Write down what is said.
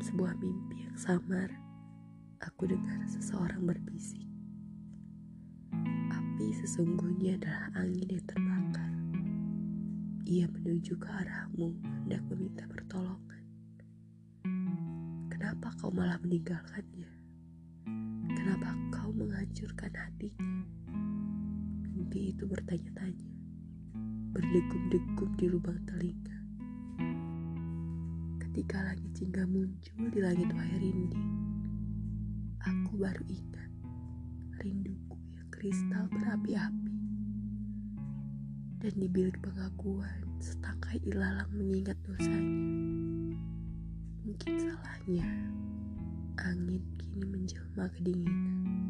sebuah mimpi yang samar, aku dengar seseorang berbisik. Api sesungguhnya adalah angin yang terbakar. Ia menuju ke arahmu, hendak meminta pertolongan. Kenapa kau malah meninggalkannya? Kenapa kau menghancurkan hatinya? Mimpi itu bertanya-tanya, berdegum-degum di lubang telinga. Ketika langit jingga muncul di langit wahai rinding, aku baru ingat rinduku yang kristal berapi-api. Dan di bilik pengakuan, setangkai ilalang mengingat dosanya. Mungkin salahnya, angin kini menjelma kedinginan.